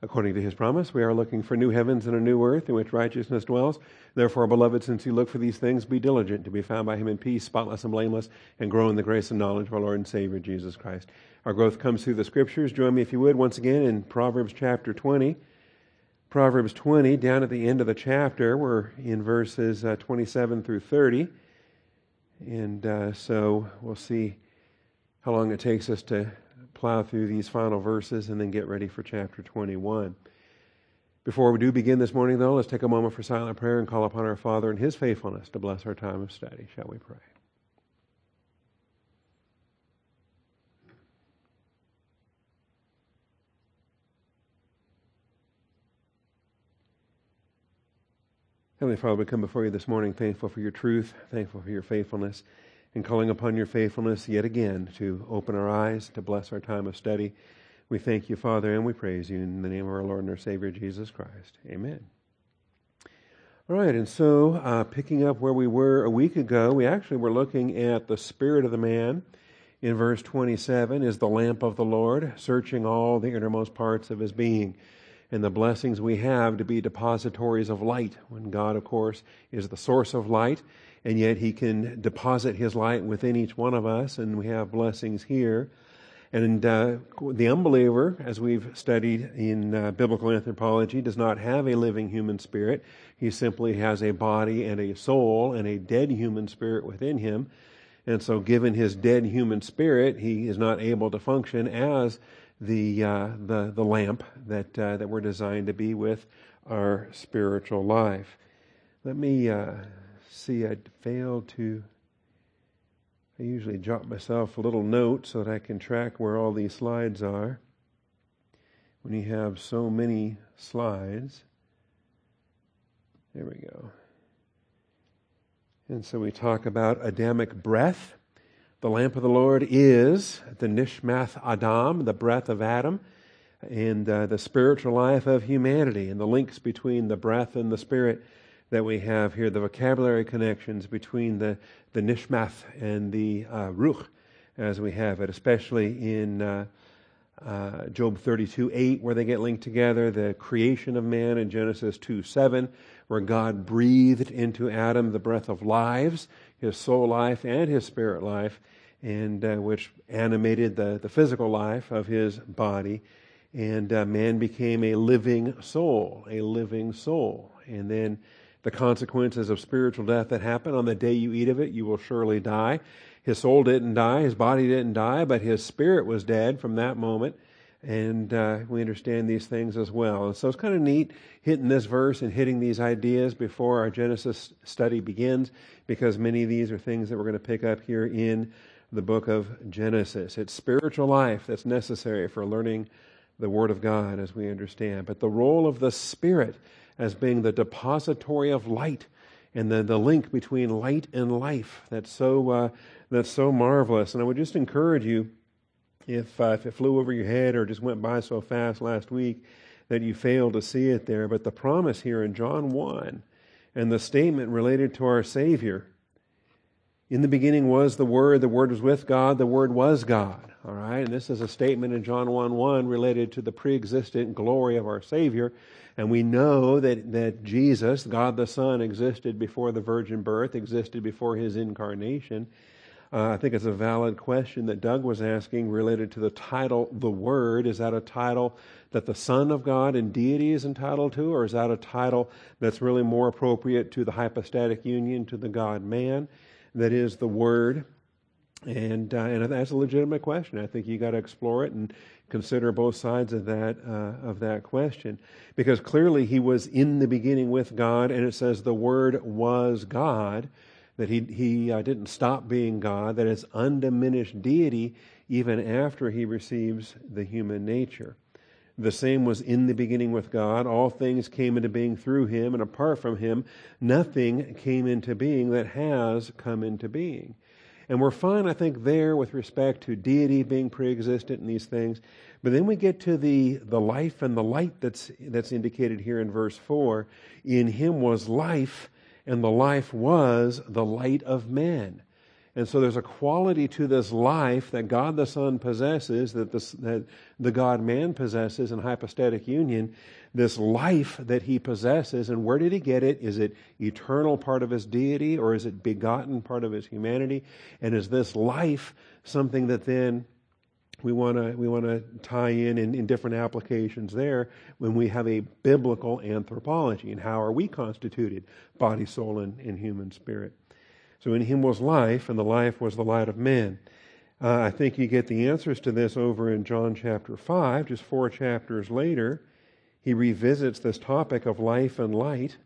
According to his promise, we are looking for new heavens and a new earth in which righteousness dwells. Therefore, beloved, since you look for these things, be diligent to be found by him in peace, spotless and blameless, and grow in the grace and knowledge of our Lord and Savior Jesus Christ. Our growth comes through the scriptures. Join me, if you would, once again in Proverbs chapter 20. Proverbs 20, down at the end of the chapter, we're in verses uh, 27 through 30. And uh, so we'll see how long it takes us to plow through these final verses and then get ready for chapter 21. Before we do begin this morning, though, let's take a moment for silent prayer and call upon our Father and His faithfulness to bless our time of study. Shall we pray? Heavenly Father, we come before you this morning thankful for your truth, thankful for your faithfulness and calling upon your faithfulness yet again to open our eyes, to bless our time of study. We thank you, Father, and we praise you in the name of our Lord and our Savior, Jesus Christ. Amen. All right, and so uh, picking up where we were a week ago, we actually were looking at the spirit of the man in verse 27 is the lamp of the Lord, searching all the innermost parts of his being. And the blessings we have to be depositories of light, when God, of course, is the source of light and yet He can deposit His light within each one of us, and we have blessings here. And uh, the unbeliever, as we've studied in uh, biblical anthropology, does not have a living human spirit. He simply has a body and a soul and a dead human spirit within him. And so, given his dead human spirit, he is not able to function as the uh, the the lamp that uh, that we're designed to be with our spiritual life. Let me uh, see I failed to. I usually jot myself a little note so that I can track where all these slides are. When you have so many slides, there we go. And so we talk about Adamic breath. The lamp of the Lord is the Nishmath Adam, the breath of Adam, and uh, the spiritual life of humanity, and the links between the breath and the spirit that we have here, the vocabulary connections between the, the nishmath and the uh, ruach, as we have it, especially in uh, uh, Job 32 8, where they get linked together, the creation of man in Genesis 2 7, where God breathed into Adam the breath of lives, his soul life and his spirit life, and uh, which animated the, the physical life of his body. And uh, man became a living soul, a living soul. And then the consequences of spiritual death that happen. On the day you eat of it, you will surely die. His soul didn't die, his body didn't die, but his spirit was dead from that moment. And uh, we understand these things as well. And so it's kind of neat hitting this verse and hitting these ideas before our Genesis study begins, because many of these are things that we're going to pick up here in the book of Genesis. It's spiritual life that's necessary for learning the Word of God as we understand. But the role of the Spirit as being the depository of light and the, the link between light and life. That's so, uh, that's so marvelous. And I would just encourage you, if, uh, if it flew over your head or just went by so fast last week, that you failed to see it there. But the promise here in John 1 and the statement related to our Savior in the beginning was the Word, the Word was with God, the Word was God. All right, and this is a statement in John 1 1 related to the pre existent glory of our Savior. And we know that, that Jesus, God the Son, existed before the virgin birth, existed before his incarnation. Uh, I think it's a valid question that Doug was asking related to the title, the Word. Is that a title that the Son of God and deity is entitled to, or is that a title that's really more appropriate to the hypostatic union, to the God man, that is the Word? And, uh, and that's a legitimate question. I think you got to explore it and consider both sides of that uh, of that question, because clearly he was in the beginning with God, and it says the Word was God, that he he uh, didn't stop being God, that it's undiminished deity even after he receives the human nature. The same was in the beginning with God. All things came into being through him, and apart from him, nothing came into being that has come into being. And we're fine, I think, there with respect to deity being pre-existent and these things. But then we get to the, the life and the light that's, that's indicated here in verse 4. In him was life, and the life was the light of men. And so there's a quality to this life that God the Son possesses, that, this, that the God man possesses in hypostatic union. This life that he possesses, and where did he get it? Is it eternal part of his deity, or is it begotten part of his humanity? And is this life something that then we want to we want to tie in, in, in different applications there when we have a biblical anthropology and how are we constituted body soul and, and human spirit so in him was life, and the life was the light of men. Uh, I think you get the answers to this over in John chapter 5, just four chapters later. He revisits this topic of life and light.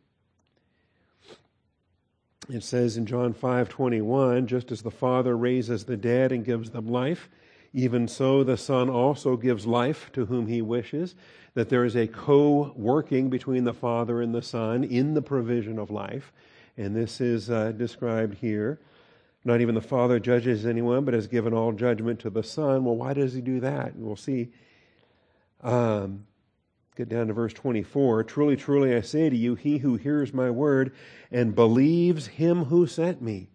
It says in John 5:21, just as the Father raises the dead and gives them life, even so the Son also gives life to whom he wishes, that there is a co-working between the Father and the Son in the provision of life. And this is uh, described here. Not even the Father judges anyone, but has given all judgment to the Son. Well, why does he do that? We'll see. Um, get down to verse 24. Truly, truly, I say to you, he who hears my word and believes him who sent me.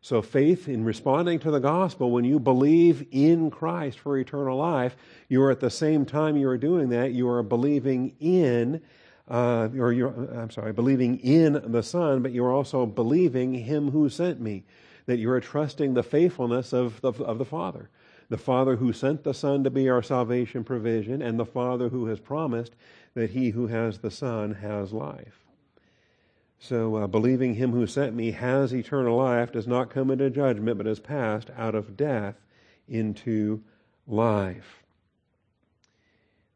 So, faith in responding to the gospel, when you believe in Christ for eternal life, you are at the same time you are doing that, you are believing in uh, or you're, I'm sorry, believing in the Son, but you're also believing Him who sent me. That you are trusting the faithfulness of the, of the Father. The Father who sent the Son to be our salvation provision, and the Father who has promised that he who has the Son has life. So, uh, believing Him who sent me has eternal life, does not come into judgment, but has passed out of death into life.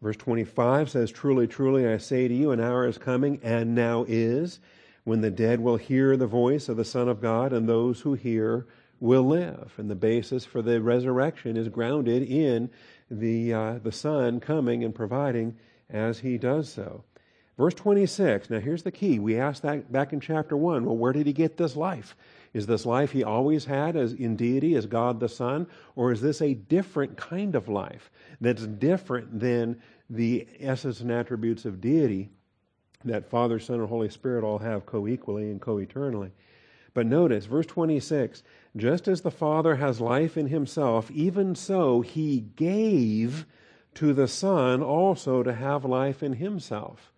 Verse 25 says, Truly, truly, I say to you, an hour is coming, and now is, when the dead will hear the voice of the Son of God, and those who hear will live. And the basis for the resurrection is grounded in the, uh, the Son coming and providing as he does so. Verse 26, now here's the key. We asked that back in chapter 1. Well, where did he get this life? Is this life he always had as in deity, as God the Son? Or is this a different kind of life that's different than the essence and attributes of deity that Father, Son, and Holy Spirit all have co equally and co eternally? But notice, verse 26 just as the Father has life in himself, even so he gave to the Son also to have life in himself.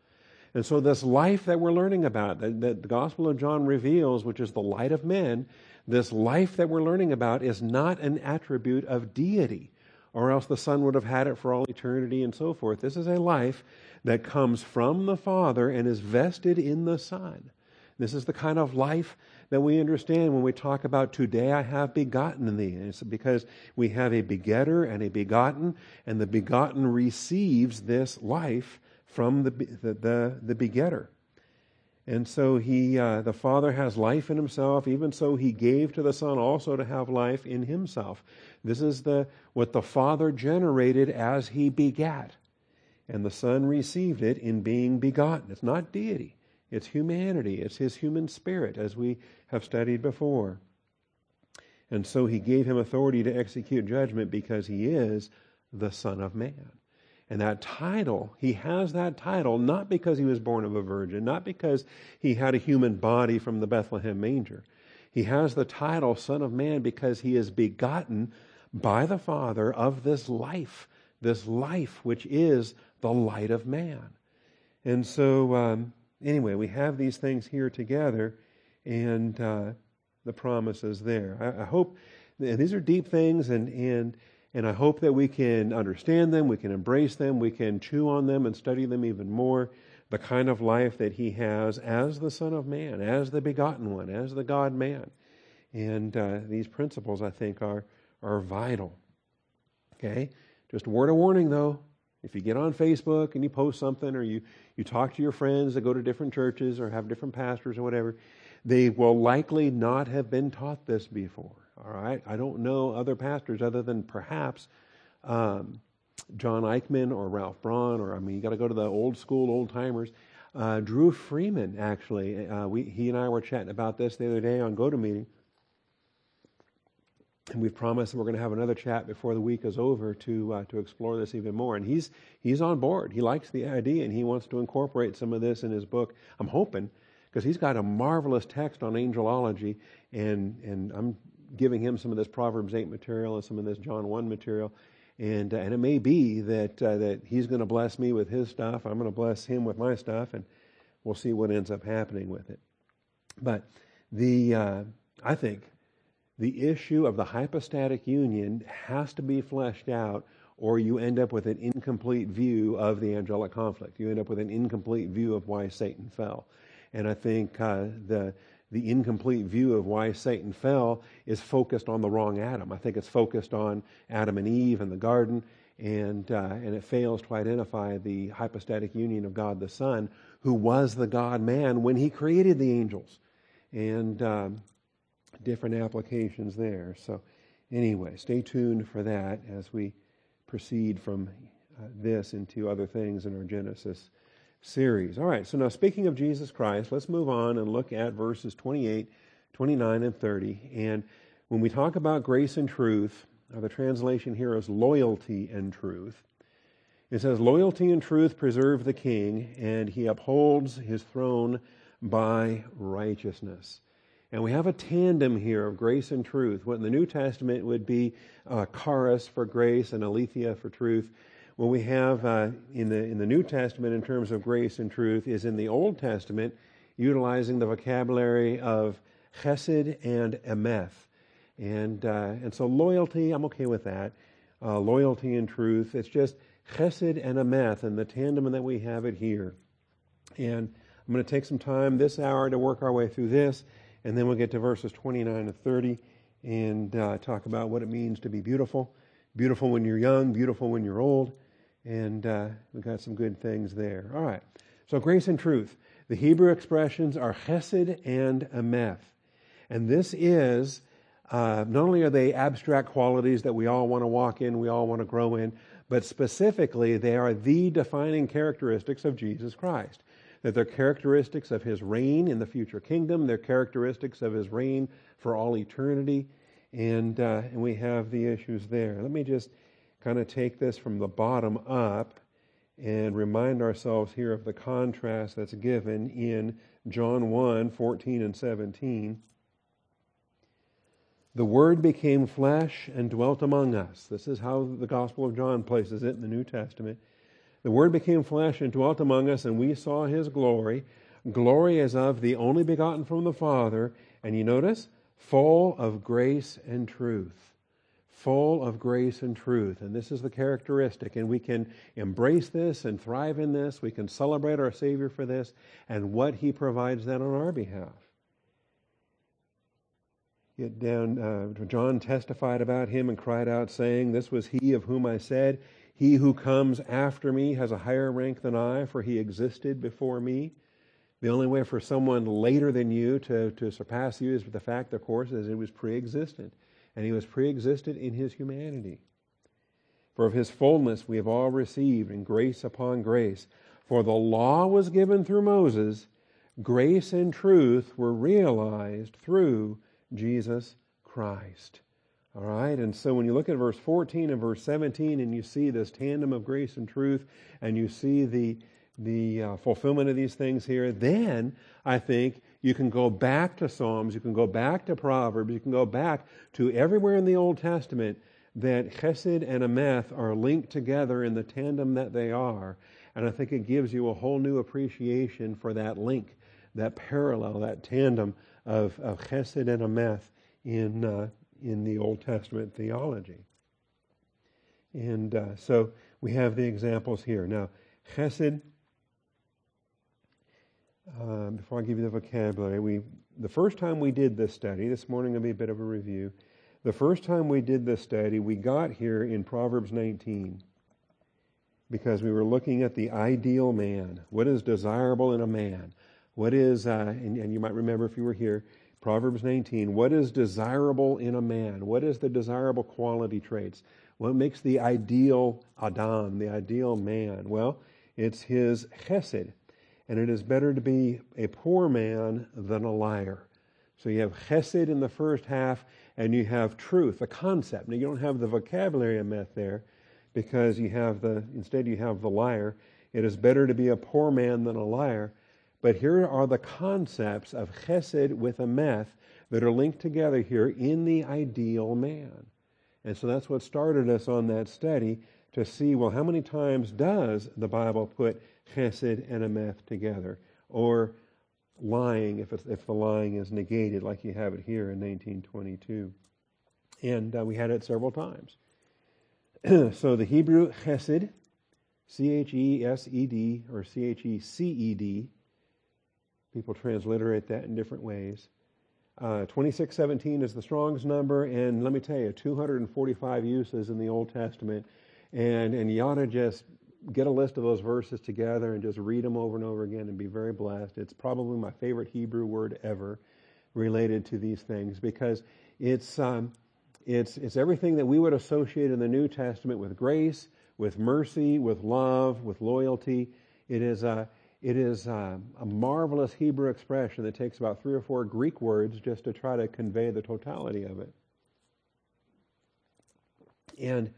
And so, this life that we're learning about, that, that, the Gospel of John reveals, which is the light of men, this life that we're learning about is not an attribute of deity, or else the Son would have had it for all eternity and so forth. This is a life that comes from the Father and is vested in the Son. This is the kind of life that we understand when we talk about today I have begotten thee. And it's because we have a begetter and a begotten, and the begotten receives this life from the, the, the, the begetter. And so he, uh, the Father has life in himself. Even so, he gave to the Son also to have life in himself. This is the what the Father generated as he begat, and the Son received it in being begotten. It's not deity; it's humanity. It's his human spirit, as we have studied before. And so he gave him authority to execute judgment because he is the Son of Man. And that title, he has that title not because he was born of a virgin, not because he had a human body from the Bethlehem manger. He has the title Son of Man because he is begotten by the Father of this life, this life which is the light of man. And so, um, anyway, we have these things here together, and uh, the promise is there. I, I hope these are deep things, and and and I hope that we can understand them, we can embrace them, we can chew on them and study them even more. The kind of life that he has as the Son of Man, as the begotten one, as the God man. And uh, these principles, I think, are, are vital. Okay? Just a word of warning, though. If you get on Facebook and you post something or you, you talk to your friends that go to different churches or have different pastors or whatever, they will likely not have been taught this before. All right, I don't know other pastors other than perhaps um, John Eichmann or Ralph Braun, or I mean, you got to go to the old school old timers. Uh, Drew Freeman, actually, uh, we, he and I were chatting about this the other day on GoToMeeting. And we've promised that we're going to have another chat before the week is over to uh, to explore this even more. And he's he's on board. He likes the idea, and he wants to incorporate some of this in his book. I'm hoping because he's got a marvelous text on angelology, and and I'm giving him some of this Proverbs 8 material and some of this John 1 material. And, uh, and it may be that, uh, that he's going to bless me with his stuff. I'm going to bless him with my stuff. And we'll see what ends up happening with it. But the, uh, I think the issue of the hypostatic union has to be fleshed out or you end up with an incomplete view of the angelic conflict. You end up with an incomplete view of why Satan fell. And I think uh, the the incomplete view of why Satan fell is focused on the wrong Adam. I think it's focused on Adam and Eve in the garden, and uh, and it fails to identify the hypostatic union of God the Son, who was the God Man when He created the angels, and um, different applications there. So, anyway, stay tuned for that as we proceed from uh, this into other things in our Genesis series. All right, so now speaking of Jesus Christ, let's move on and look at verses 28, 29, and 30. And when we talk about grace and truth, uh, the translation here is loyalty and truth. It says, Loyalty and truth preserve the king, and he upholds his throne by righteousness. And we have a tandem here of grace and truth. What in the New Testament would be uh, for grace and aletheia for truth. What we have uh, in, the, in the New Testament in terms of grace and truth is in the Old Testament utilizing the vocabulary of chesed and emeth. And, uh, and so loyalty, I'm okay with that. Uh, loyalty and truth, it's just chesed and emeth and the tandem that we have it here. And I'm going to take some time this hour to work our way through this and then we'll get to verses 29 to 30 and uh, talk about what it means to be beautiful. Beautiful when you're young, beautiful when you're old. And uh, we've got some good things there. All right. So, grace and truth. The Hebrew expressions are chesed and emeth. And this is, uh, not only are they abstract qualities that we all want to walk in, we all want to grow in, but specifically, they are the defining characteristics of Jesus Christ that they're characteristics of his reign in the future kingdom, they're characteristics of his reign for all eternity, and, uh, and we have the issues there. Let me just kind of take this from the bottom up and remind ourselves here of the contrast that's given in John 1 14 and 17. The Word became flesh and dwelt among us. This is how the Gospel of John places it in the New Testament. The Word became flesh and dwelt among us, and we saw His glory. Glory as of the only begotten from the Father. And you notice, full of grace and truth. Full of grace and truth. And this is the characteristic. And we can embrace this and thrive in this. We can celebrate our Savior for this and what He provides then on our behalf. Yet down, uh, John testified about him and cried out, saying, This was he of whom I said, he who comes after me has a higher rank than I, for he existed before me. The only way for someone later than you to, to surpass you is the fact, of course, is it was pre-existent. And he was pre-existent in his humanity. For of his fullness we have all received, and grace upon grace. For the law was given through Moses, grace and truth were realized through Jesus Christ. All right, and so when you look at verse 14 and verse 17 and you see this tandem of grace and truth and you see the, the uh, fulfillment of these things here, then I think you can go back to Psalms, you can go back to Proverbs, you can go back to everywhere in the Old Testament that Chesed and Ameth are linked together in the tandem that they are. And I think it gives you a whole new appreciation for that link, that parallel, that tandem of, of Chesed and Ameth in, uh, in the Old Testament theology. And uh, so we have the examples here. Now, chesed, uh, before I give you the vocabulary, we, the first time we did this study, this morning will be a bit of a review. The first time we did this study, we got here in Proverbs 19 because we were looking at the ideal man. What is desirable in a man? What is, uh, and, and you might remember if you were here, Proverbs 19, what is desirable in a man? What is the desirable quality traits? What makes the ideal Adam, the ideal man? Well, it's his chesed. And it is better to be a poor man than a liar. So you have chesed in the first half, and you have truth, the concept. Now you don't have the vocabulary emeth there, because you have the instead you have the liar. It is better to be a poor man than a liar. But here are the concepts of chesed with emeth that are linked together here in the ideal man. And so that's what started us on that study to see, well, how many times does the Bible put chesed and emeth together? Or lying, if, if the lying is negated, like you have it here in 1922. And uh, we had it several times. so the Hebrew chesed, C H E S E D, or C H E C E D, people transliterate that in different ways. Uh, 2617 is the Strong's number, and let me tell you, 245 uses in the Old Testament. And, and you ought to just get a list of those verses together and just read them over and over again and be very blessed. It's probably my favorite Hebrew word ever related to these things because it's, um, it's, it's everything that we would associate in the New Testament with grace, with mercy, with love, with loyalty. It is, a, it is a, marvelous Hebrew expression that takes about three or four Greek words just to try to convey the totality of it. And a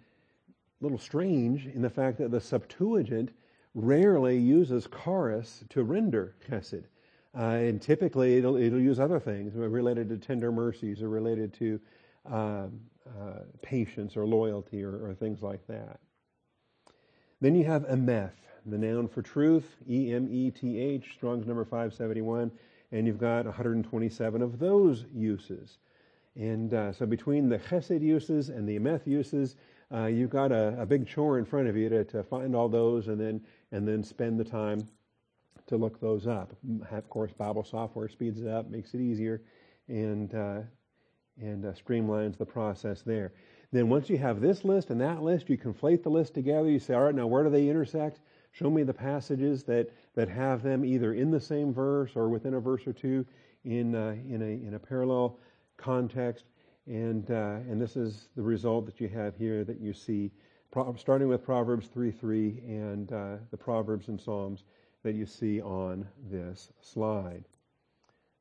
little strange in the fact that the Septuagint rarely uses charis to render chesed. Uh, and typically it'll, it'll use other things related to tender mercies or related to um, uh, patience or loyalty or, or, things like that. Then you have emeth, the noun for truth, E M E T H, Strong's number 571, and you've got 127 of those uses. And uh, so between the chesed uses and the emeth uses, uh, you've got a, a, big chore in front of you to, to, find all those and then and then spend the time to look those up. Of course, Bible software speeds it up, makes it easier, and uh, and uh, streamlines the process there. Then once you have this list and that list, you conflate the list together. You say, all right, now where do they intersect? Show me the passages that, that have them either in the same verse or within a verse or two in, uh, in, a, in a parallel context. And, uh, and this is the result that you have here that you see, starting with Proverbs 3 3 and uh, the Proverbs and Psalms that you see on this slide.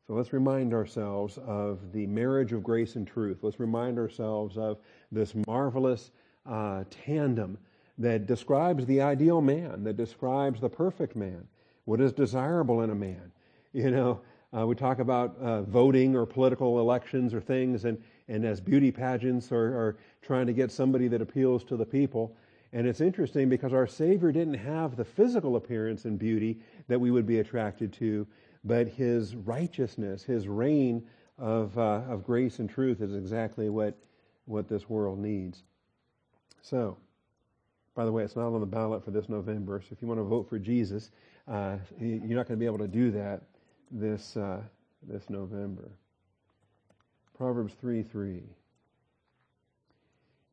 So let's remind ourselves of the marriage of grace and truth. Let's remind ourselves of this marvelous uh, tandem that describes the ideal man, that describes the perfect man, what is desirable in a man. You know, uh, we talk about uh, voting or political elections or things, and, and as beauty pageants are, are trying to get somebody that appeals to the people. And it's interesting because our Savior didn't have the physical appearance and beauty that we would be attracted to, but his righteousness, his reign of, uh, of grace and truth is exactly what, what this world needs. So, by the way, it's not on the ballot for this November, so if you want to vote for Jesus, uh, you're not going to be able to do that this, uh, this November. Proverbs 3 3.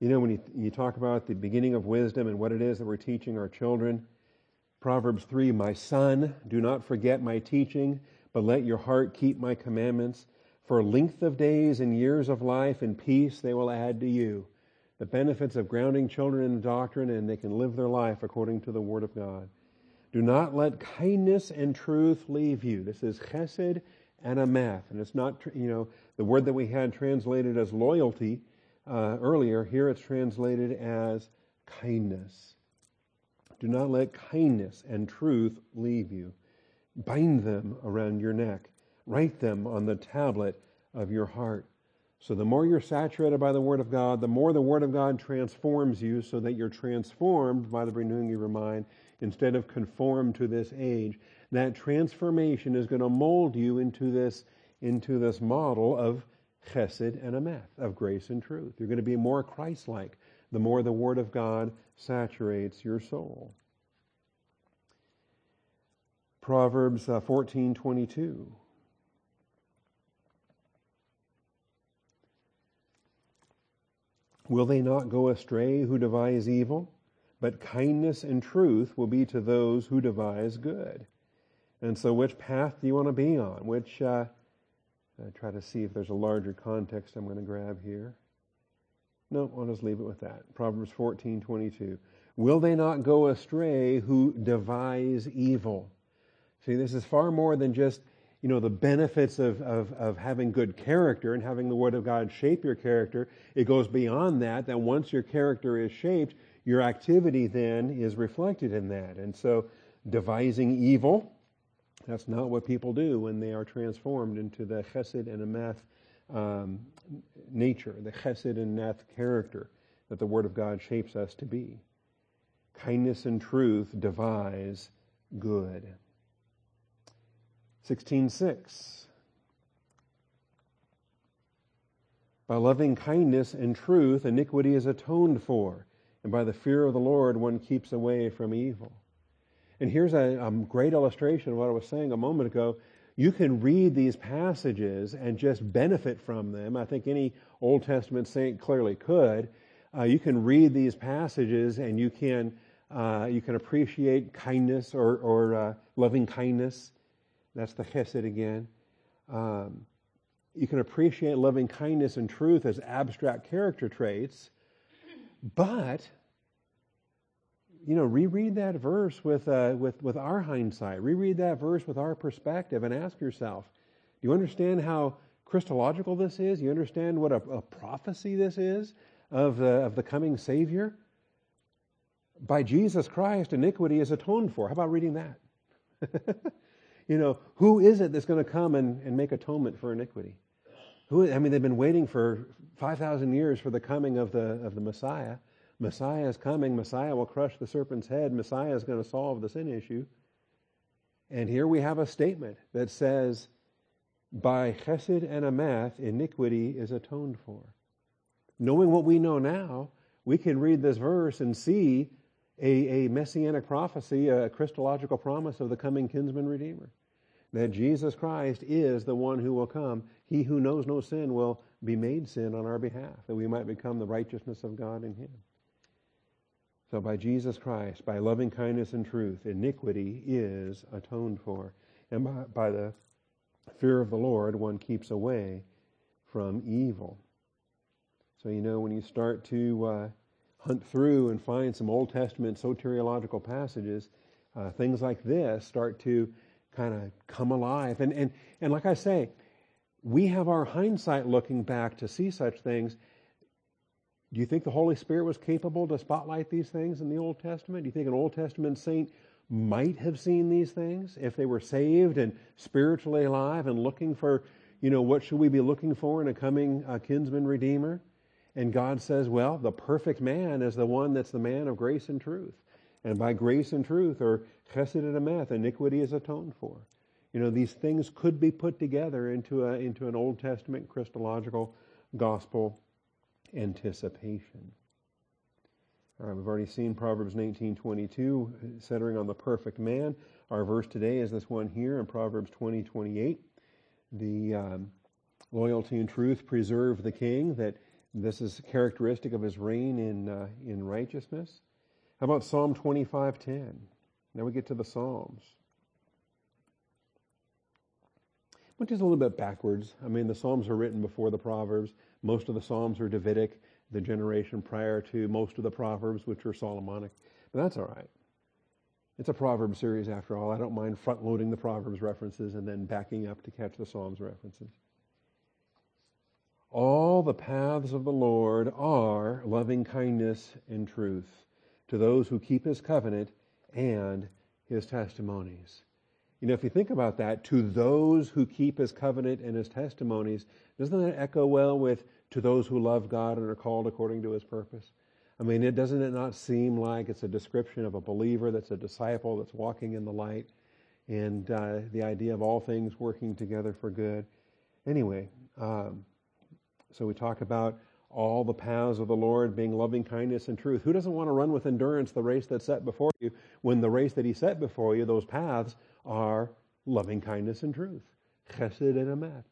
You know, when you, you talk about the beginning of wisdom and what it is that we're teaching our children, Proverbs 3 My son, do not forget my teaching, but let your heart keep my commandments. For length of days and years of life and peace they will add to you. The benefits of grounding children in doctrine, and they can live their life according to the Word of God. Do not let kindness and truth leave you. This is chesed and emeth. And it's not, you know, the word that we had translated as loyalty uh, earlier. Here it's translated as kindness. Do not let kindness and truth leave you. Bind them around your neck. Write them on the tablet of your heart. So the more you're saturated by the Word of God, the more the Word of God transforms you so that you're transformed by the renewing of your mind instead of conformed to this age. That transformation is going to mold you into this, into this model of chesed and emeth, of grace and truth. You're going to be more Christ-like the more the Word of God saturates your soul. Proverbs uh, 14:22 Will they not go astray who devise evil? But kindness and truth will be to those who devise good. And so, which path do you want to be on? Which, uh, I try to see if there's a larger context I'm going to grab here. No, I'll just leave it with that. Proverbs 14:22. Will they not go astray who devise evil? See, this is far more than just, you know, the benefits of, of, of having good character and having the Word of God shape your character. It goes beyond that, that once your character is shaped, your activity then is reflected in that. And so, devising evil, that's not what people do when they are transformed into the chesed and emeth um, nature, the chesed and neth character that the Word of God shapes us to be. Kindness and truth devise good. 16.6 By loving kindness and truth, iniquity is atoned for, and by the fear of the Lord, one keeps away from evil. And here's a, a, great illustration of what I was saying a moment ago. You can read these passages and just benefit from them. I think any Old Testament saint clearly could. Uh, you can read these passages and you can uh, you can appreciate kindness or, or uh, loving kindness. That's the chesed again. Um, you can appreciate loving kindness and truth as abstract character traits, but you know, reread that verse with, uh, with, with our hindsight. Reread that verse with our perspective and ask yourself, do you understand how Christological this is? You understand what a, a prophecy this is of the, of the coming Savior? By Jesus Christ, iniquity is atoned for. How about reading that? you know, who is it that's going to come and, and make atonement for iniquity? Who, I mean, they've been waiting for 5,000 years for the coming of the, of the Messiah. Messiah is coming. Messiah will crush the serpent's head. Messiah is going to solve the sin issue. And here we have a statement that says, by chesed and amath, iniquity is atoned for. Knowing what we know now, we can read this verse and see a, a messianic prophecy, a Christological promise of the coming kinsman redeemer. That Jesus Christ is the one who will come. He who knows no sin will be made sin on our behalf, that we might become the righteousness of God in him. So by Jesus Christ, by loving kindness and truth, iniquity is atoned for. And by, by the fear of the Lord, one keeps away from evil. So, you know, when you start to uh, hunt through and find some Old Testament soteriological passages, uh, things like this start to kind of come alive. And, and, and like I say, we have our hindsight looking back to see such things. Do you think the Holy Spirit was capable to spotlight these things in the Old Testament? Do you think an Old Testament saint might have seen these things if they were saved and spiritually alive and looking for, you know, what should we be looking for in a coming uh, kinsman redeemer? And God says, well, the perfect man is the one that's the man of grace and truth. And by grace and truth, or chesed and emet, iniquity is atoned for. You know, these things could be put together into, a, into an Old Testament Christological gospel anticipation. All right, we've already seen Proverbs 19:22 centering on the perfect man. Our verse today is this one here in Proverbs 20:28. the um, loyalty and truth preserve the king. That this is characteristic of his reign in uh, in righteousness. How about Psalm 25:10? Now we get to the Psalms. Which is a little bit backwards. I mean, the Psalms are written before the Proverbs. Most of the Psalms are Davidic, the generation prior to most of the Proverbs, which are Solomonic. But that's all right. It's a Proverbs series after all. I don't mind front loading the Proverbs references and then backing up to catch the Psalms references. All the paths of the Lord are loving kindness and truth to those who keep his covenant and his testimonies. You know, if you think about that, to those who keep his covenant and his testimonies, doesn't that echo well with to those who love God and are called according to his purpose? I mean, it doesn't it not seem like it's a description of a believer that's a disciple that's walking in the light and uh, the idea of all things working together for good? Anyway, um, so we talk about all the paths of the Lord being loving kindness and truth. Who doesn't want to run with endurance the race that's set before you when the race that He set before you, those paths, are loving kindness and truth? Chesed and emet.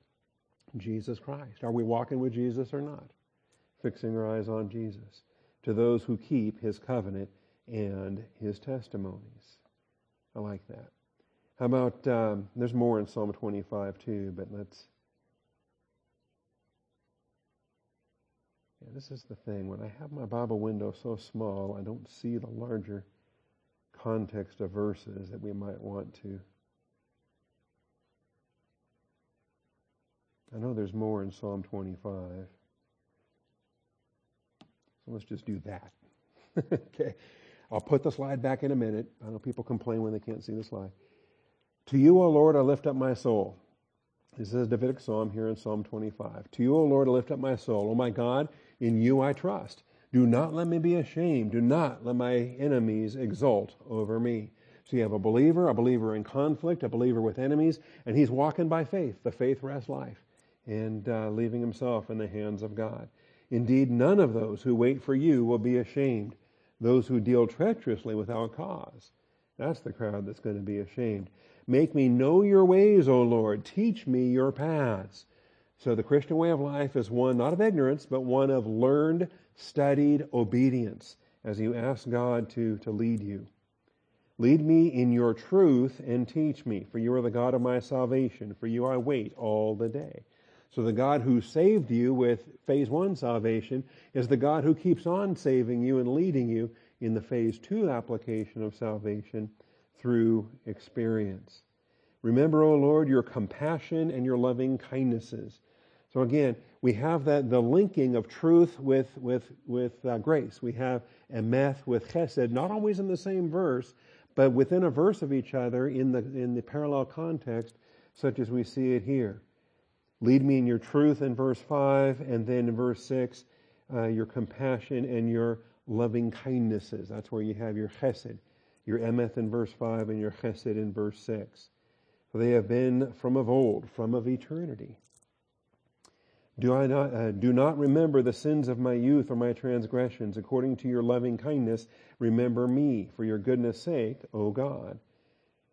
Jesus Christ. Are we walking with Jesus or not? Fixing our eyes on Jesus. To those who keep his covenant and his testimonies. I like that. How about, um, there's more in Psalm 25 too, but let's. Yeah, this is the thing. When I have my Bible window so small, I don't see the larger context of verses that we might want to I know there's more in Psalm 25. So let's just do that. okay. I'll put the slide back in a minute. I know people complain when they can't see the slide. To you, O Lord, I lift up my soul. This is a Davidic psalm here in Psalm 25. To you, O Lord, I lift up my soul. O my God, in you I trust. Do not let me be ashamed. Do not let my enemies exult over me. So you have a believer, a believer in conflict, a believer with enemies, and he's walking by faith, the faith rest life, and uh, leaving himself in the hands of God. Indeed, none of those who wait for you will be ashamed. Those who deal treacherously without cause. That's the crowd that's going to be ashamed. Make me know your ways, O Lord. Teach me your paths. So the Christian way of life is one not of ignorance, but one of learned, studied obedience as you ask God to, to lead you. Lead me in your truth and teach me, for you are the God of my salvation. For you I wait all the day. So the God who saved you with phase one salvation is the God who keeps on saving you and leading you in the phase two application of salvation through experience. Remember, O Lord, your compassion and your loving kindnesses. So again, we have that the linking of truth with with with uh, grace. We have emeth with chesed, not always in the same verse, but within a verse of each other in the in the parallel context, such as we see it here. Lead me in your truth in verse five, and then in verse six, uh, your compassion and your loving kindnesses. That's where you have your chesed your emeth in verse 5 and your chesed in verse 6. For they have been from of old, from of eternity. Do I not, uh, do not remember the sins of my youth or my transgressions. According to your loving kindness, remember me for your goodness sake, O God.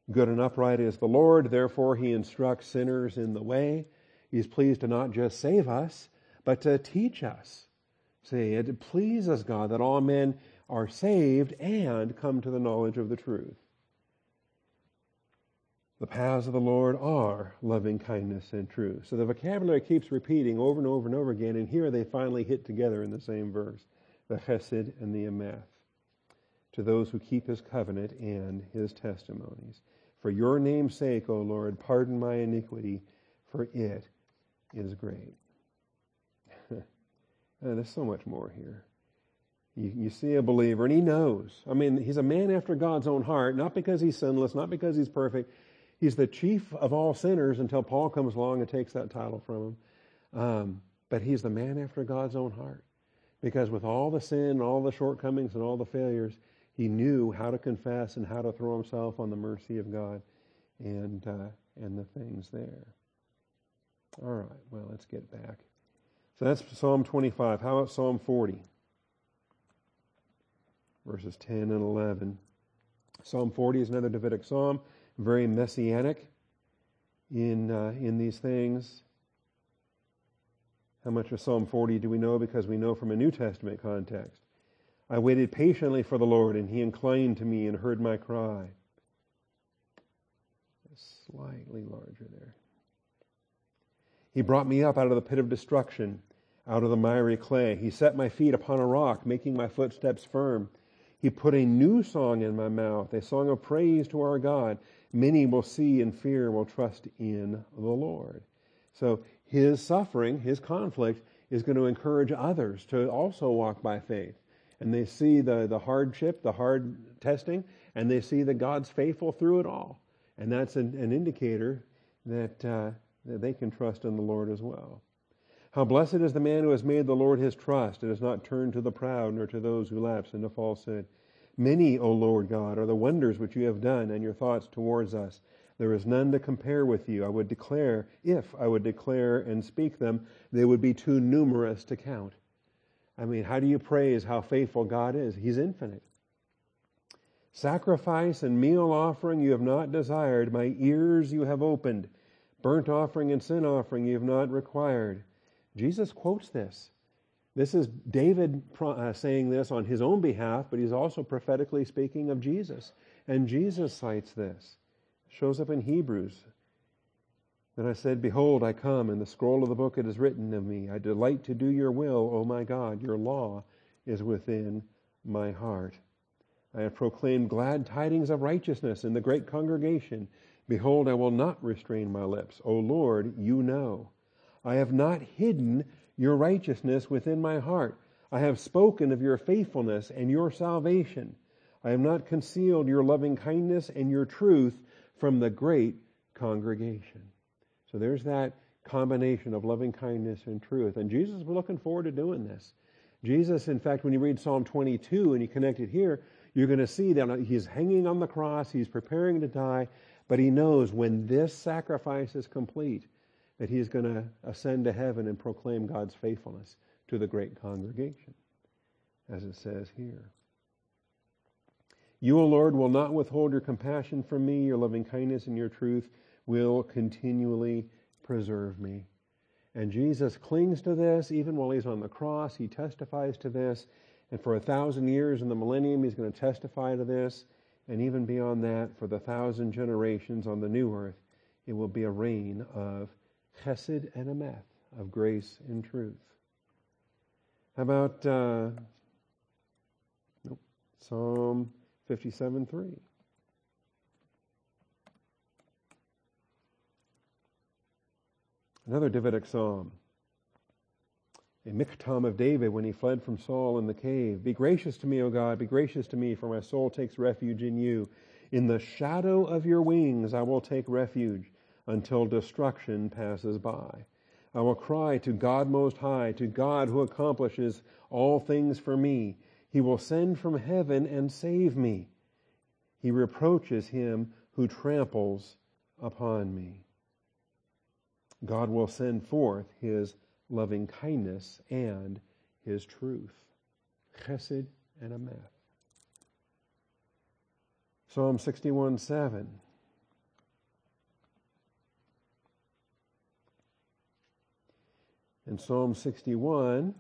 Good and upright is the Lord, therefore he instructs sinners in the way. He's pleased to not just save us, but to teach us. See, it pleases God that all men are saved and come to the knowledge of the truth. The paths of the Lord are loving kindness and truth. So the vocabulary keeps repeating over and over and over again, and here they finally hit together in the same verse the chesed and the emeth. To those who keep his covenant and his testimonies. For your name's sake, O Lord, pardon my iniquity, for it is great. Uh, there's so much more here. You, you see a believer and he knows. I mean, he's a man after God's own heart, not because he's sinless, not because he's perfect. He's the chief of all sinners until Paul comes along and takes that title from him. Um, but he's the man after God's own heart. Because with all the sin, all the shortcomings, and all the failures, he knew how to confess and how to throw himself on the mercy of God and, uh, and the things there. All right, well, let's get back. So that's Psalm 25. How about Psalm 40? verses 10 and 11. Psalm 40 is another Davidic psalm, very messianic in, uh, in these things. How much of Psalm 40 do we know? Because we know from a New Testament context. I waited patiently for the Lord, and he inclined to me and heard my cry. Slightly larger there. He brought me up out of the pit of destruction, out of the miry clay. He set my feet upon a rock, making my footsteps firm. He put a new song in my mouth, a song of praise to our God. Many will see and fear will trust in the Lord. So his suffering, his conflict, is going to encourage others to also walk by faith. And they see the, the hardship, the hard testing, and they see that God's faithful through it all. And that's an, an indicator that, uh, that they can trust in the Lord as well. How blessed is the man who has made the Lord his trust and has not turned to the proud nor to those who lapse into falsehood. Many, O Lord God, are the wonders which you have done and your thoughts towards us. There is none to compare with you. I would declare, if I would declare and speak them, they would be too numerous to count. I mean, how do you praise how faithful God is? He's infinite. Sacrifice and meal offering you have not desired. My ears you have opened. Burnt offering and sin offering you have not required. Jesus quotes this. This is David uh, saying this on his own behalf, but he's also prophetically speaking of Jesus. And Jesus cites this. Shows up in Hebrews. Then I said, Behold, I come, and the scroll of the book it is written of me. I delight to do your will, O my God. Your law is within my heart. I have proclaimed glad tidings of righteousness in the great congregation. Behold, I will not restrain my lips. O Lord, you know. I have not hidden your righteousness within my heart. I have spoken of your faithfulness and your salvation. I have not concealed your loving kindness and your truth from the great congregation. So there's that combination of loving kindness and truth. And Jesus was looking forward to doing this. Jesus, in fact, when you read Psalm 22 and you connect it here, you're going to see that he's hanging on the cross, he's preparing to die, but he knows when this sacrifice is complete that he's going to ascend to heaven and proclaim God's faithfulness to the great congregation, as it says here. You, O Lord, will not withhold your compassion from me, your loving kindness and your truth will continually preserve me. And Jesus clings to this even while he's on the cross. He testifies to this. And for a thousand years in the millennium, he's going to testify to this. And even beyond that, for the thousand generations on the new earth, it will be a reign of chesed and emeth, of grace and truth. How about uh, nope, Psalm 57 3? Another Davidic psalm. A miktam of David when he fled from Saul in the cave. Be gracious to me, O God, be gracious to me, for my soul takes refuge in you. In the shadow of your wings I will take refuge until destruction passes by. I will cry to God Most High, to God who accomplishes all things for me. He will send from heaven and save me. He reproaches him who tramples upon me. God will send forth His loving kindness and His truth. Chesed and Emeth. Psalm 61 7. In Psalm 61,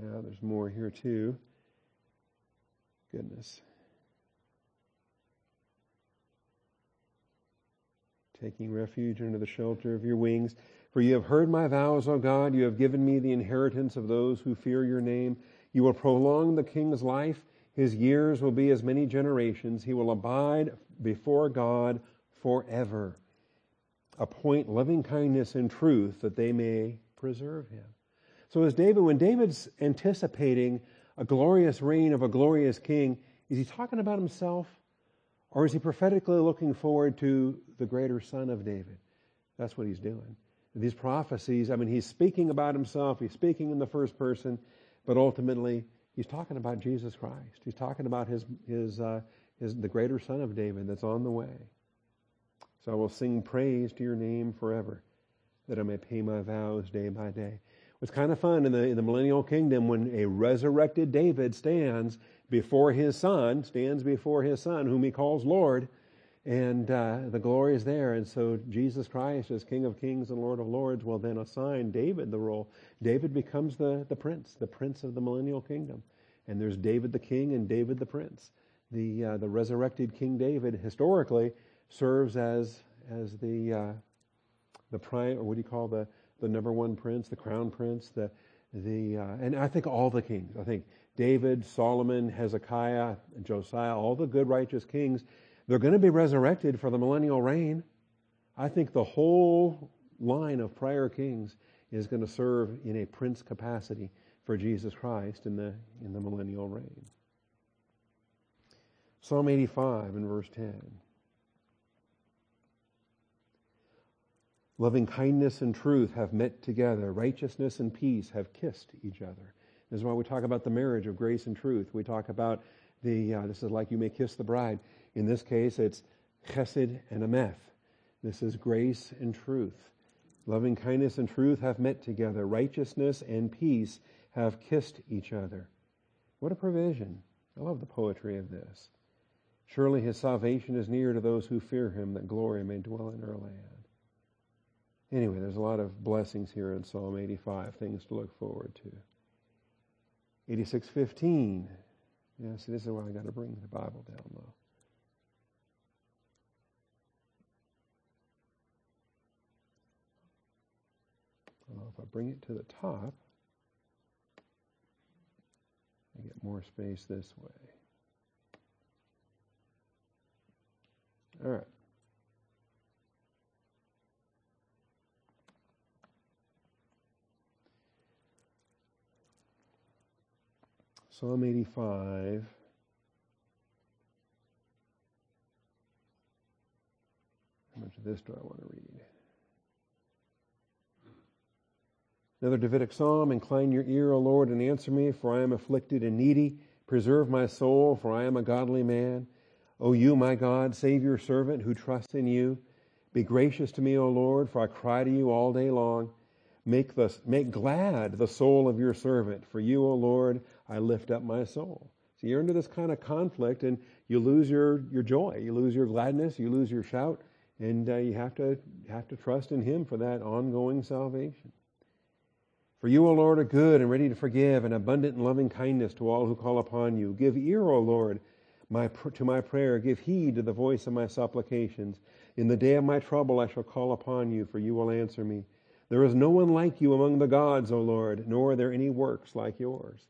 yeah, there's more here too. Goodness. taking refuge under the shelter of your wings. For you have heard my vows, O God. You have given me the inheritance of those who fear your name. You will prolong the king's life. His years will be as many generations. He will abide before God forever. Appoint loving kindness and truth that they may preserve him. So as David, when David's anticipating a glorious reign of a glorious king, is he talking about himself? Or is he prophetically looking forward to the greater son of David? That's what he's doing. These prophecies, I mean, he's speaking about himself, he's speaking in the first person, but ultimately he's talking about Jesus Christ. He's talking about his, his, uh, his, the greater son of David that's on the way. So I will sing praise to your name forever, that I may pay my vows day by day. It's kind of fun in the, in the millennial kingdom when a resurrected David stands before his son, stands before his son, whom he calls Lord, and uh, the glory is there. And so Jesus Christ, as King of Kings and Lord of Lords, will then assign David the role. David becomes the, the prince, the prince of the millennial kingdom. And there's David the king and David the prince. The, uh, the resurrected King David historically serves as, as the, uh, the prime, or what do you call the, the number one prince, the crown prince, the, the, uh, and I think all the kings. I think David, Solomon, Hezekiah, Josiah, all the good righteous kings, they're going to be resurrected for the millennial reign. I think the whole line of prior kings is going to serve in a prince capacity for Jesus Christ in the, in the millennial reign. Psalm 85 and verse 10. Loving kindness and truth have met together. Righteousness and peace have kissed each other. This is why we talk about the marriage of grace and truth. We talk about the, uh, this is like you may kiss the bride. In this case, it's chesed and emeth. This is grace and truth. Loving kindness and truth have met together. Righteousness and peace have kissed each other. What a provision. I love the poetry of this. Surely his salvation is near to those who fear him, that glory may dwell in our land. Anyway, there's a lot of blessings here in Psalm 85, things to look forward to. 86:15. Yeah, see, this is why I got to bring the Bible down low. If I bring it to the top, I get more space this way. All right. Psalm 85. How much of this do I want to read? Another Davidic psalm Incline your ear, O Lord, and answer me, for I am afflicted and needy. Preserve my soul, for I am a godly man. O you, my God, save your servant who trusts in you. Be gracious to me, O Lord, for I cry to you all day long. Make, the, make glad the soul of your servant. For you, O Lord, I lift up my soul. So you're into this kind of conflict and you lose your, your joy. You lose your gladness. You lose your shout. And uh, you have to, have to trust in Him for that ongoing salvation. For you, O Lord, are good and ready to forgive and abundant in loving kindness to all who call upon you. Give ear, O Lord, my, to my prayer. Give heed to the voice of my supplications. In the day of my trouble I shall call upon you, for you will answer me. There is no one like you among the gods, O Lord, nor are there any works like yours.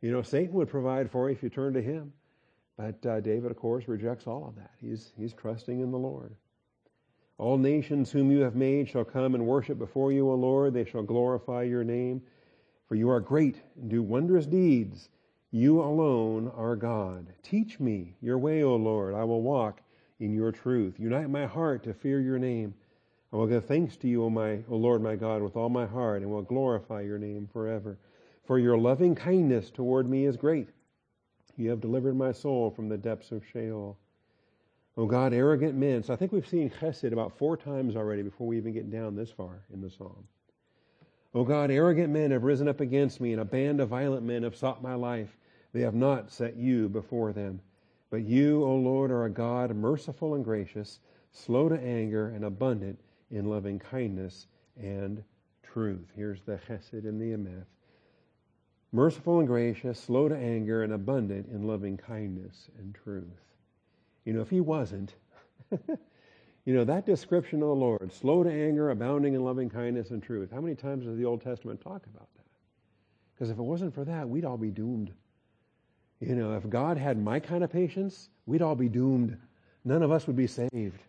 You know, Satan would provide for you if you turn to him. But uh, David, of course, rejects all of that. He's, he's trusting in the Lord. All nations whom you have made shall come and worship before you, O Lord. They shall glorify your name. For you are great and do wondrous deeds. You alone are God. Teach me your way, O Lord. I will walk in your truth. Unite my heart to fear your name. I will give thanks to you, O, my, o Lord my God, with all my heart, and will glorify your name forever. For your loving kindness toward me is great. You have delivered my soul from the depths of Sheol. O God, arrogant men. So I think we've seen chesed about four times already before we even get down this far in the psalm. O God, arrogant men have risen up against me, and a band of violent men have sought my life. They have not set you before them. But you, O Lord, are a God merciful and gracious, slow to anger, and abundant in loving kindness and truth. Here's the chesed and the emeth. Merciful and gracious, slow to anger, and abundant in loving kindness and truth. You know, if he wasn't, you know, that description of the Lord, slow to anger, abounding in loving kindness and truth, how many times does the Old Testament talk about that? Because if it wasn't for that, we'd all be doomed. You know, if God had my kind of patience, we'd all be doomed. None of us would be saved.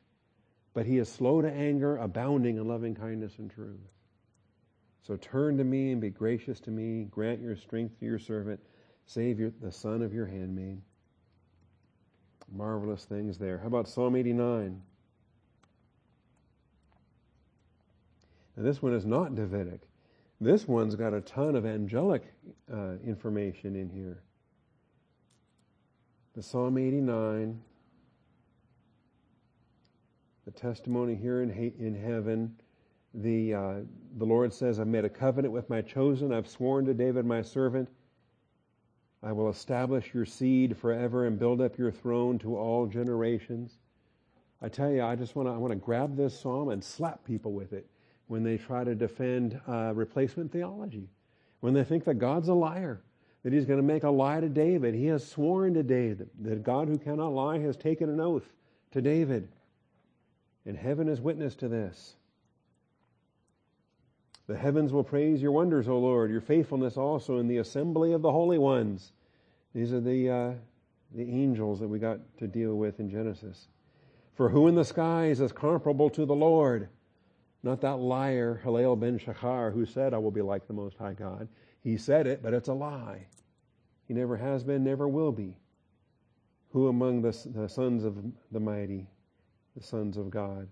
But he is slow to anger, abounding in loving kindness and truth. So turn to me and be gracious to me. Grant your strength to your servant. Save your, the son of your handmaid marvelous things there. How about Psalm 89? Now, this one is not Davidic. This one's got a ton of angelic uh, information in here. The Psalm 89, the testimony here in, in heaven. The, uh, the Lord says, I've made a covenant with my chosen. I've sworn to David, my servant I will establish your seed forever and build up your throne to all generations. I tell you, I just want to I want to grab this psalm and slap people with it when they try to defend uh, replacement theology, when they think that God's a liar, that He's going to make a lie to David. He has sworn to David that God, who cannot lie, has taken an oath to David, and heaven is witness to this. The heavens will praise your wonders, O Lord, your faithfulness also in the assembly of the holy ones. These are the, uh, the angels that we got to deal with in Genesis. For who in the skies is comparable to the Lord? Not that liar, Helel ben Shachar, who said, I will be like the Most High God. He said it, but it's a lie. He never has been, never will be. Who among the, the sons of the mighty, the sons of God?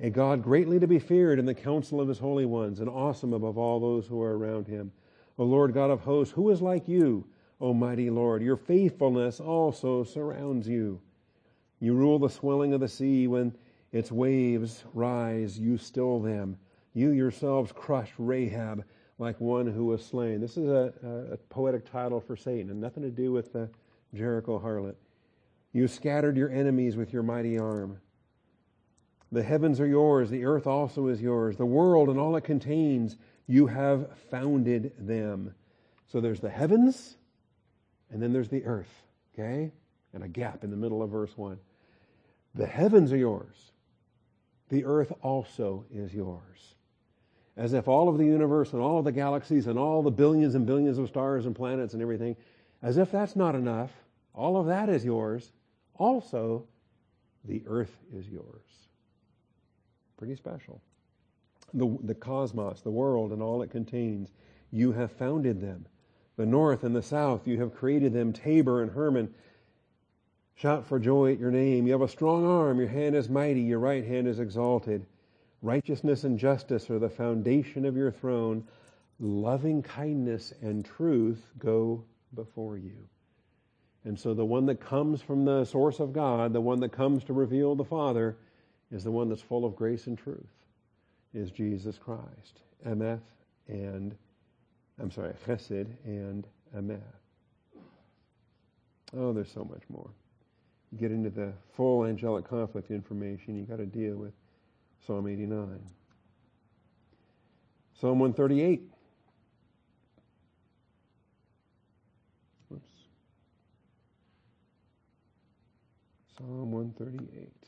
a God greatly to be feared in the council of his holy ones, and awesome above all those who are around him. O Lord God of hosts, who is like you, O mighty Lord? Your faithfulness also surrounds you. You rule the swelling of the sea when its waves rise, you still them. You yourselves crushed Rahab like one who was slain. This is a, a, a poetic title for Satan, and nothing to do with the Jericho harlot. You scattered your enemies with your mighty arm. The heavens are yours, the earth also is yours, the world and all it contains, you have founded them. So there's the heavens, and then there's the earth, okay? And a gap in the middle of verse 1. The heavens are yours, the earth also is yours. As if all of the universe and all of the galaxies and all the billions and billions of stars and planets and everything, as if that's not enough, all of that is yours. Also, the earth is yours. Pretty special. The, the cosmos, the world, and all it contains, you have founded them. The north and the south, you have created them. Tabor and Hermon, Shout for joy at your name. You have a strong arm. Your hand is mighty. Your right hand is exalted. Righteousness and justice are the foundation of your throne. Loving kindness and truth go before you. And so the one that comes from the source of God, the one that comes to reveal the Father, is the one that's full of grace and truth, is Jesus Christ. Emeth and, I'm sorry, Chesed and Emeth. Oh, there's so much more. You get into the full angelic conflict information, you've got to deal with Psalm 89. Psalm 138. Whoops. Psalm 138.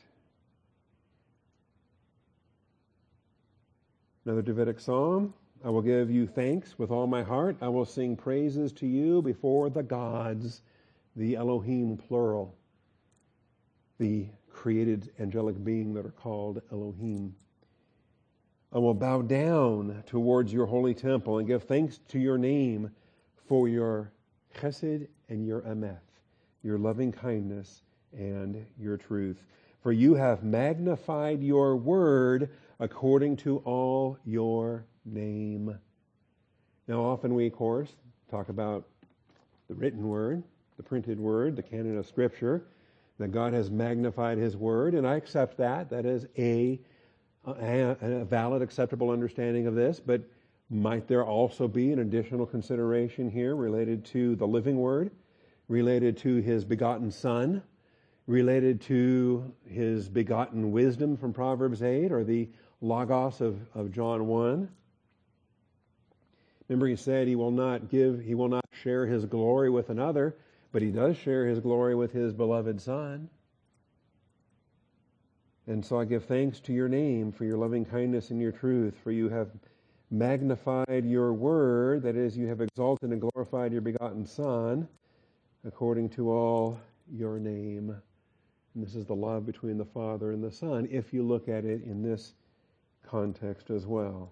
Another Davidic psalm. I will give you thanks with all my heart. I will sing praises to you before the gods, the Elohim plural, the created angelic being that are called Elohim. I will bow down towards your holy temple and give thanks to your name for your chesed and your emeth, your loving kindness and your truth. For you have magnified your word according to all your name. Now, often we, of course, talk about the written word, the printed word, the canon of Scripture, that God has magnified His word, and I accept that. That is a, a, a valid, acceptable understanding of this, but might there also be an additional consideration here related to the living word, related to His begotten Son, related to His begotten wisdom from Proverbs 8, or the Logos of, of John 1. Remember, he said he will not give, he will not share his glory with another, but he does share his glory with his beloved Son. And so I give thanks to your name for your loving kindness and your truth, for you have magnified your word, that is, you have exalted and glorified your begotten Son, according to all your name. And this is the love between the Father and the Son, if you look at it in this context as well.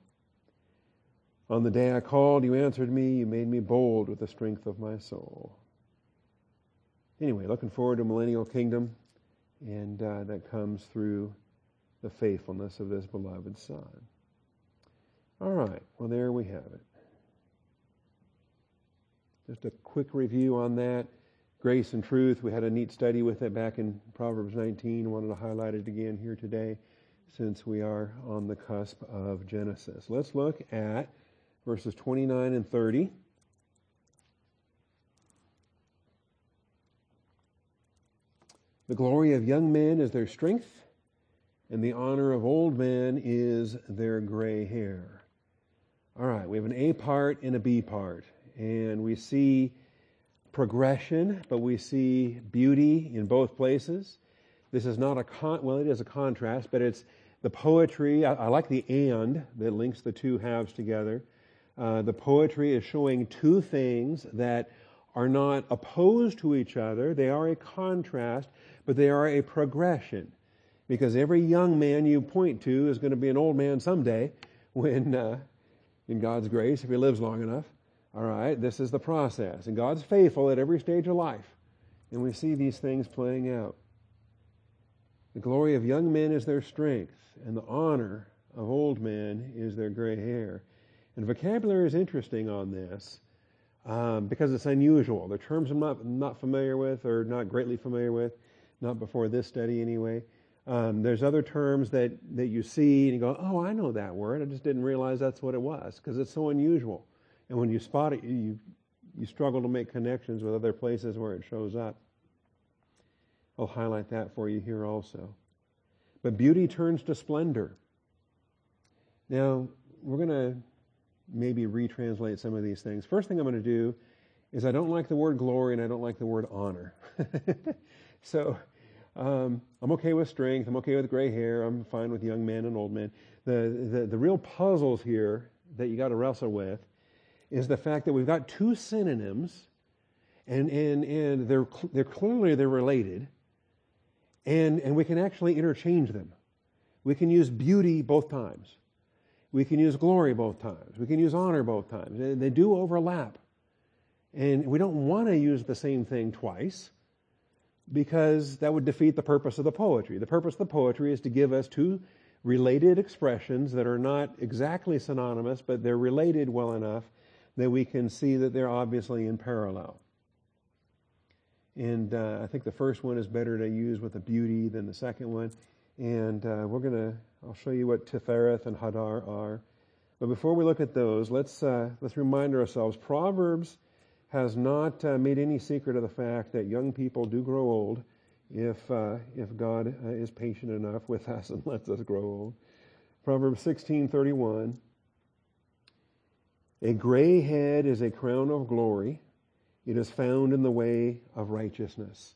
On the day I called, you answered me. You made me bold with the strength of my soul. Anyway, looking forward to millennial kingdom, and uh, that comes through the faithfulness of this beloved Son. All right, well, there we have it. Just a quick review on that. Grace and truth, we had a neat study with it back in Proverbs 19. Wanted to highlight it again here today since we are on the cusp of Genesis. Let's look at verses 29 and 30. The glory of young men is their strength, and the honor of old men is their gray hair. All right, we have an A part and a B part, and we see progression, but we see beauty in both places. This is not a con, well, it is a contrast, but it's the poetry, I, I, like the and that links the two halves together. Uh, the poetry is showing two things that are not opposed to each other. They are a contrast, but they are a progression. Because every young man you point to is going to be an old man someday when, uh, in God's grace, if he lives long enough. All right, this is the process. And God's faithful at every stage of life. And we see these things playing out. The glory of young men is their strength and the honor of old men is their gray hair. And vocabulary is interesting on this um, because it's unusual. The terms I'm not, not familiar with or not greatly familiar with, not before this study anyway. Um, there's other terms that, that you see and you go, oh, I know that word. I just didn't realize that's what it was because it's so unusual. And when you spot it, you, you struggle to make connections with other places where it shows up. I'll highlight that for you here also. But beauty turns to splendor. Now, we're going to maybe retranslate some of these things. First thing I'm going to do is I don't like the word glory and I don't like the word honor. so um, I'm okay with strength. I'm okay with gray hair. I'm fine with young men and old men. The, the, the real puzzles here that you got to wrestle with is the fact that we've got two synonyms and, and, and they're, they're clearly they're related and, and we can actually interchange them. We can use beauty both times. We can use glory both times. We can use honor both times. They, they do overlap. And we don't want to use the same thing twice. because that would defeat the purpose of the poetry. The purpose of the poetry is to give us two related expressions that are not exactly synonymous, but they're related well enough that we can see that they're obviously in parallel. And uh, I think the first one is better to use with a beauty than the second one. And uh, we're going to, I'll show you what Tifereth and Hadar are. But before we look at those, let's, uh, let's remind ourselves Proverbs has not uh, made any secret of the fact that young people do grow old if, uh, if God uh, is patient enough with us and lets us grow old. Proverbs 16:31 A gray head is a crown of glory. It is found in the way of righteousness.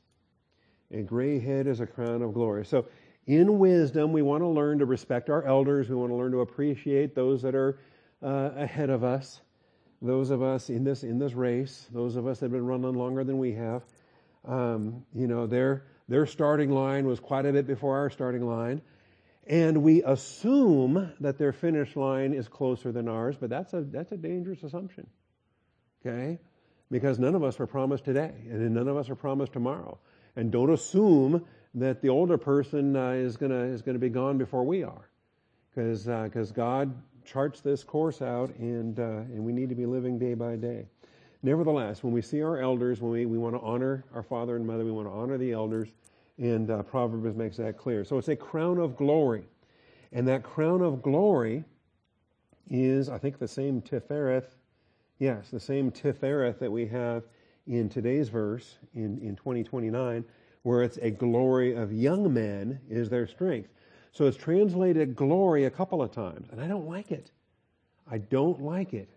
A gray head is a crown of glory. So in wisdom, we want to learn to respect our elders. We want to learn to appreciate those that are uh, ahead of us. Those of us in this in this race, those of us that have been running longer than we have, um, you know, their their starting line was quite a bit before our starting line, and we assume that their finish line is closer than ours. But that's a that's a dangerous assumption. Okay, because none of us are promised today, and none of us are promised tomorrow. And don't assume that the older person uh, is going to is to be gone before we are, because uh, God charts this course out, and uh, and we need to be living day by day. Nevertheless, when we see our elders, when we, we want to honor our father and mother, we want to honor the elders, and uh, Proverbs makes that clear. So it's a crown of glory, and that crown of glory is, I think, the same Tifereth. Yes, the same Tifereth that we have in today's verse in in 2029 where it's a glory of young men is their strength. So it's translated glory a couple of times, and I don't like it. I don't like it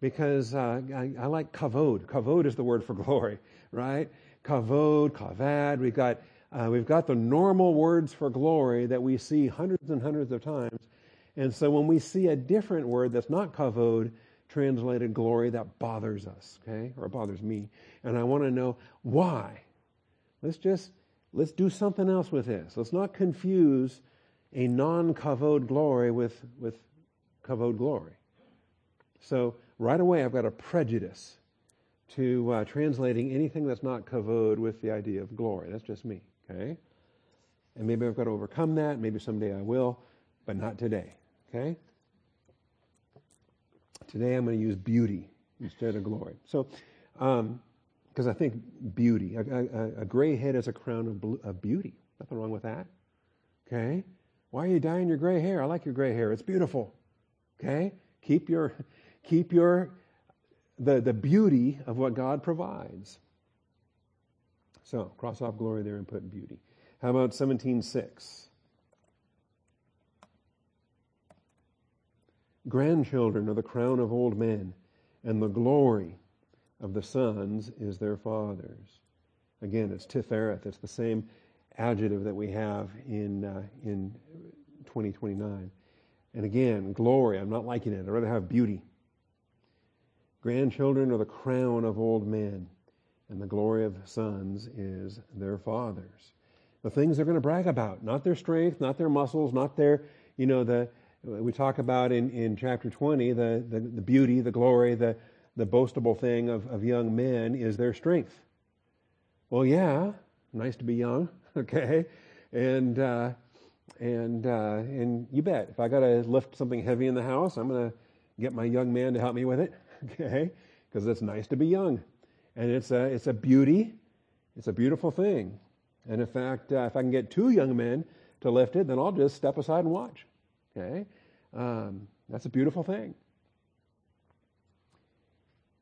because uh, I, I, like kavod. Kavod is the word for glory, right? Kavod, kavad. We've got uh, we've got the normal words for glory that we see hundreds and hundreds of times, and so when we see a different word that's not kavod, translated glory, that bothers us, okay, or bothers me, and I want to know why. Let's just let's do something else with this. Let's not confuse a non-kavod glory with with kavod glory. So right away, I've got a prejudice to uh, translating anything that's not kavod with the idea of glory. That's just me, okay? And maybe I've got to overcome that. Maybe someday I will, but not today, okay? Today I'm going to use beauty instead of glory. So, um, because I think beauty, a, a, a, gray head is a crown of, blue, of beauty. Nothing wrong with that. Okay? Why are you dyeing your gray hair? I like your gray hair. It's beautiful. Okay? Keep your, keep your, the, the beauty of what God provides. So, cross off glory there and put beauty. How about 17.6? Grandchildren are the crown of old men, and the glory of the sons is their fathers. Again, it's tifereth. It's the same adjective that we have in uh, in 2029. And again, glory. I'm not liking it. I'd rather have beauty. Grandchildren are the crown of old men, and the glory of sons is their fathers. The things they're going to brag about, not their strength, not their muscles, not their, you know, the we talk about in, in chapter 20, the, the, the beauty, the glory, the, the boastable thing of, of young men is their strength. Well, yeah, nice to be young, okay, and uh, and uh, and you bet if I got to lift something heavy in the house, I'm going to get my young man to help me with it, okay, because it's nice to be young, and it's a it's a beauty, it's a beautiful thing, and in fact, uh, if I can get two young men to lift it, then I'll just step aside and watch, okay, um, that's a beautiful thing.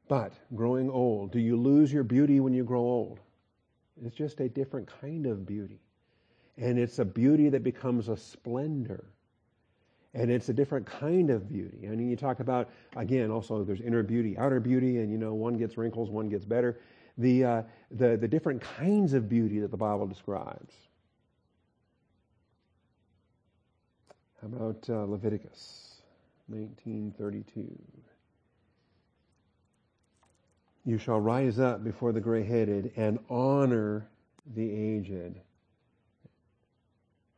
But growing old, do you lose your beauty when you grow old? It's just a different kind of beauty. And it's a beauty that becomes a splendor. And it's a different kind of beauty. I mean, you talk about, again, also there's inner beauty, outer beauty, and you know, one gets wrinkles, one gets better. The, uh, the, the different kinds of beauty that the Bible describes. How about uh, Leviticus 1932? You shall rise up before the gray headed and honor the aged.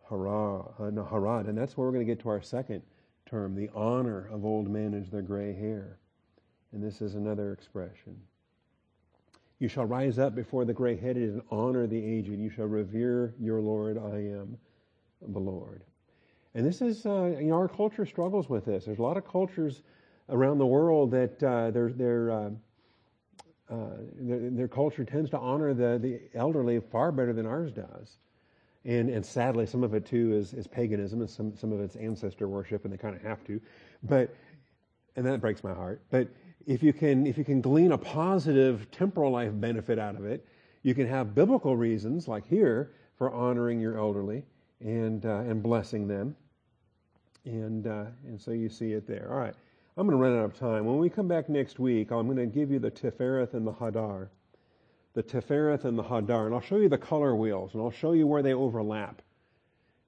Uh, no, harad. And that's where we're going to get to our second term. The honor of old men is their gray hair. And this is another expression. You shall rise up before the gray headed and honor the aged. You shall revere your Lord. I am the Lord. And this is, uh, you know, our culture struggles with this. There's a lot of cultures around the world that uh, their, their, uh, uh, their, their, culture tends to honor the, the elderly far better than ours does. And, and sadly, some of it too is, is paganism and some, some of it's ancestor worship, and they kind of have to. But, and that breaks my heart. But if you can, if you can glean a positive temporal life benefit out of it, you can have biblical reasons, like here, for honoring your elderly and, uh, and blessing them. And, uh, and so you see it there. All right. I'm going to run out of time. When we come back next week, I'm going to give you the Tifereth and the Hadar. The Tifereth and the Hadar. And I'll show you the color wheels, and I'll show you where they overlap.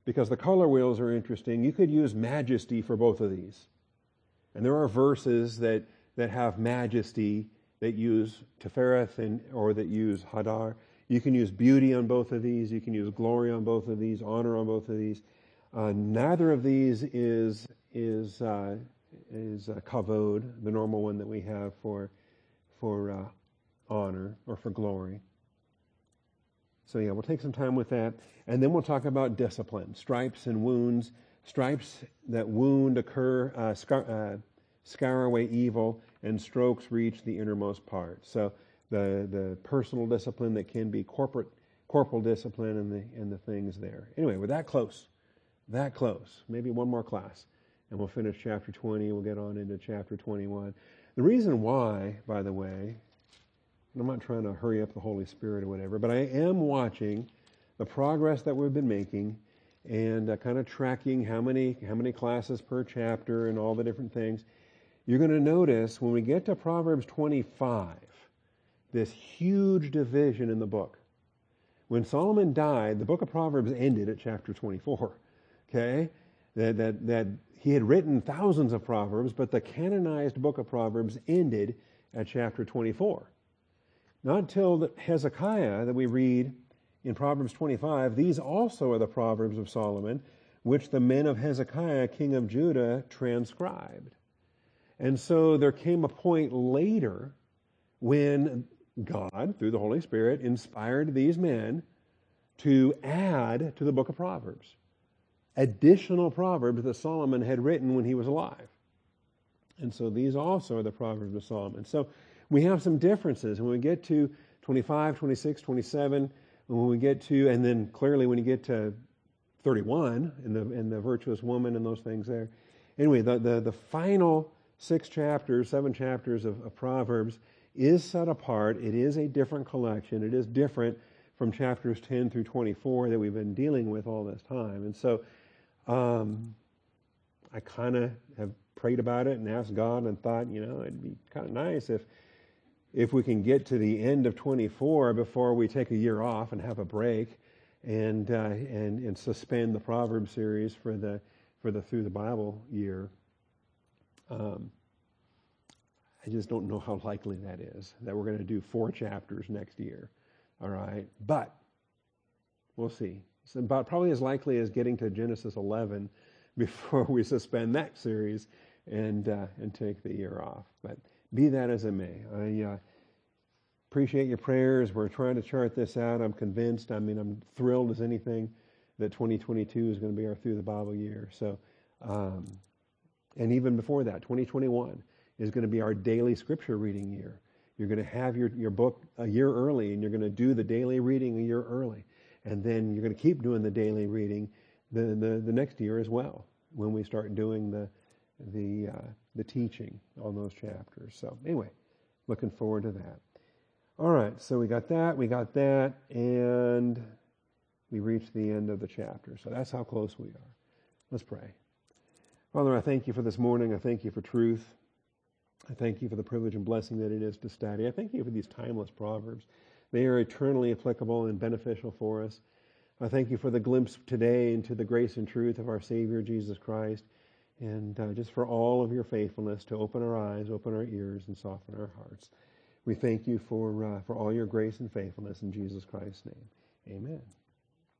Because the color wheels are interesting. You could use majesty for both of these. And there are verses that, that have majesty that use Tifereth and, or that use Hadar. You can use beauty on both of these. You can use glory on both of these, honor on both of these. Uh, neither of these is, is uh, is uh, kavod, the normal one that we have for for uh, honor or for glory. So yeah, we'll take some time with that, and then we'll talk about discipline, stripes and wounds. Stripes that wound occur, uh, scar, uh, scour away evil, and strokes reach the innermost part. So the the personal discipline that can be corporate corporal discipline and the and the things there. Anyway, we're that close, that close. Maybe one more class and we'll finish chapter 20. We'll get on into chapter 21. The reason why, by the way, I'm not trying to hurry up the Holy Spirit or whatever, but I am watching the progress that we've been making and uh, kind of tracking how many how many classes per chapter and all the different things. You're going to notice when we get to Proverbs 25, this huge division in the book. When Solomon died, the book of Proverbs ended at chapter 24. Okay? That, that, that he had written thousands of Proverbs, but the canonized book of Proverbs ended at chapter 24. Not until Hezekiah that we read in Proverbs 25, these also are the Proverbs of Solomon, which the men of Hezekiah, king of Judah, transcribed. And so there came a point later when God, through the Holy Spirit, inspired these men to add to the book of Proverbs additional proverbs that Solomon had written when he was alive. And so these also are the Proverbs of Solomon. So we have some differences. And when we get to 25, 26, 27, when we get to, and then clearly when you get to 31 in the, the virtuous woman and those things there. Anyway, the, the, the final six chapters, seven chapters of, of Proverbs is set apart. It is a different collection. It is different from chapters 10 through 24 that we've been dealing with all this time. And so um, I kind of have prayed about it and asked God and thought, you know, it'd be kind of nice if if we can get to the end of 24 before we take a year off and have a break and uh, and and suspend the Proverbs series for the for the through the Bible year. Um, I just don't know how likely that is that we're going to do four chapters next year. All right, but we'll see. About probably as likely as getting to Genesis 11 before we suspend that series and uh, and take the year off. But be that as it may, I uh, appreciate your prayers. We're trying to chart this out. I'm convinced. I mean, I'm thrilled as anything that 2022 is going to be our through the Bible year. So, um, and even before that, 2021 is going to be our daily scripture reading year. You're going to have your, your book a year early, and you're going to do the daily reading a year early and then you're going to keep doing the daily reading the, the, the next year as well when we start doing the the uh, the teaching on those chapters. So anyway, looking forward to that. All right, so we got that, we got that, and we reached the end of the chapter. So that's how close we are. Let's pray. Father, I thank you for this morning. I thank you for truth. I thank you for the privilege and blessing that it is to study. I thank you for these timeless proverbs. They are eternally applicable and beneficial for us. I thank you for the glimpse today into the grace and truth of our Savior Jesus Christ, and uh, just for all of your faithfulness to open our eyes, open our ears, and soften our hearts. We thank you for uh, for all your grace and faithfulness in Jesus Christ's name. Amen.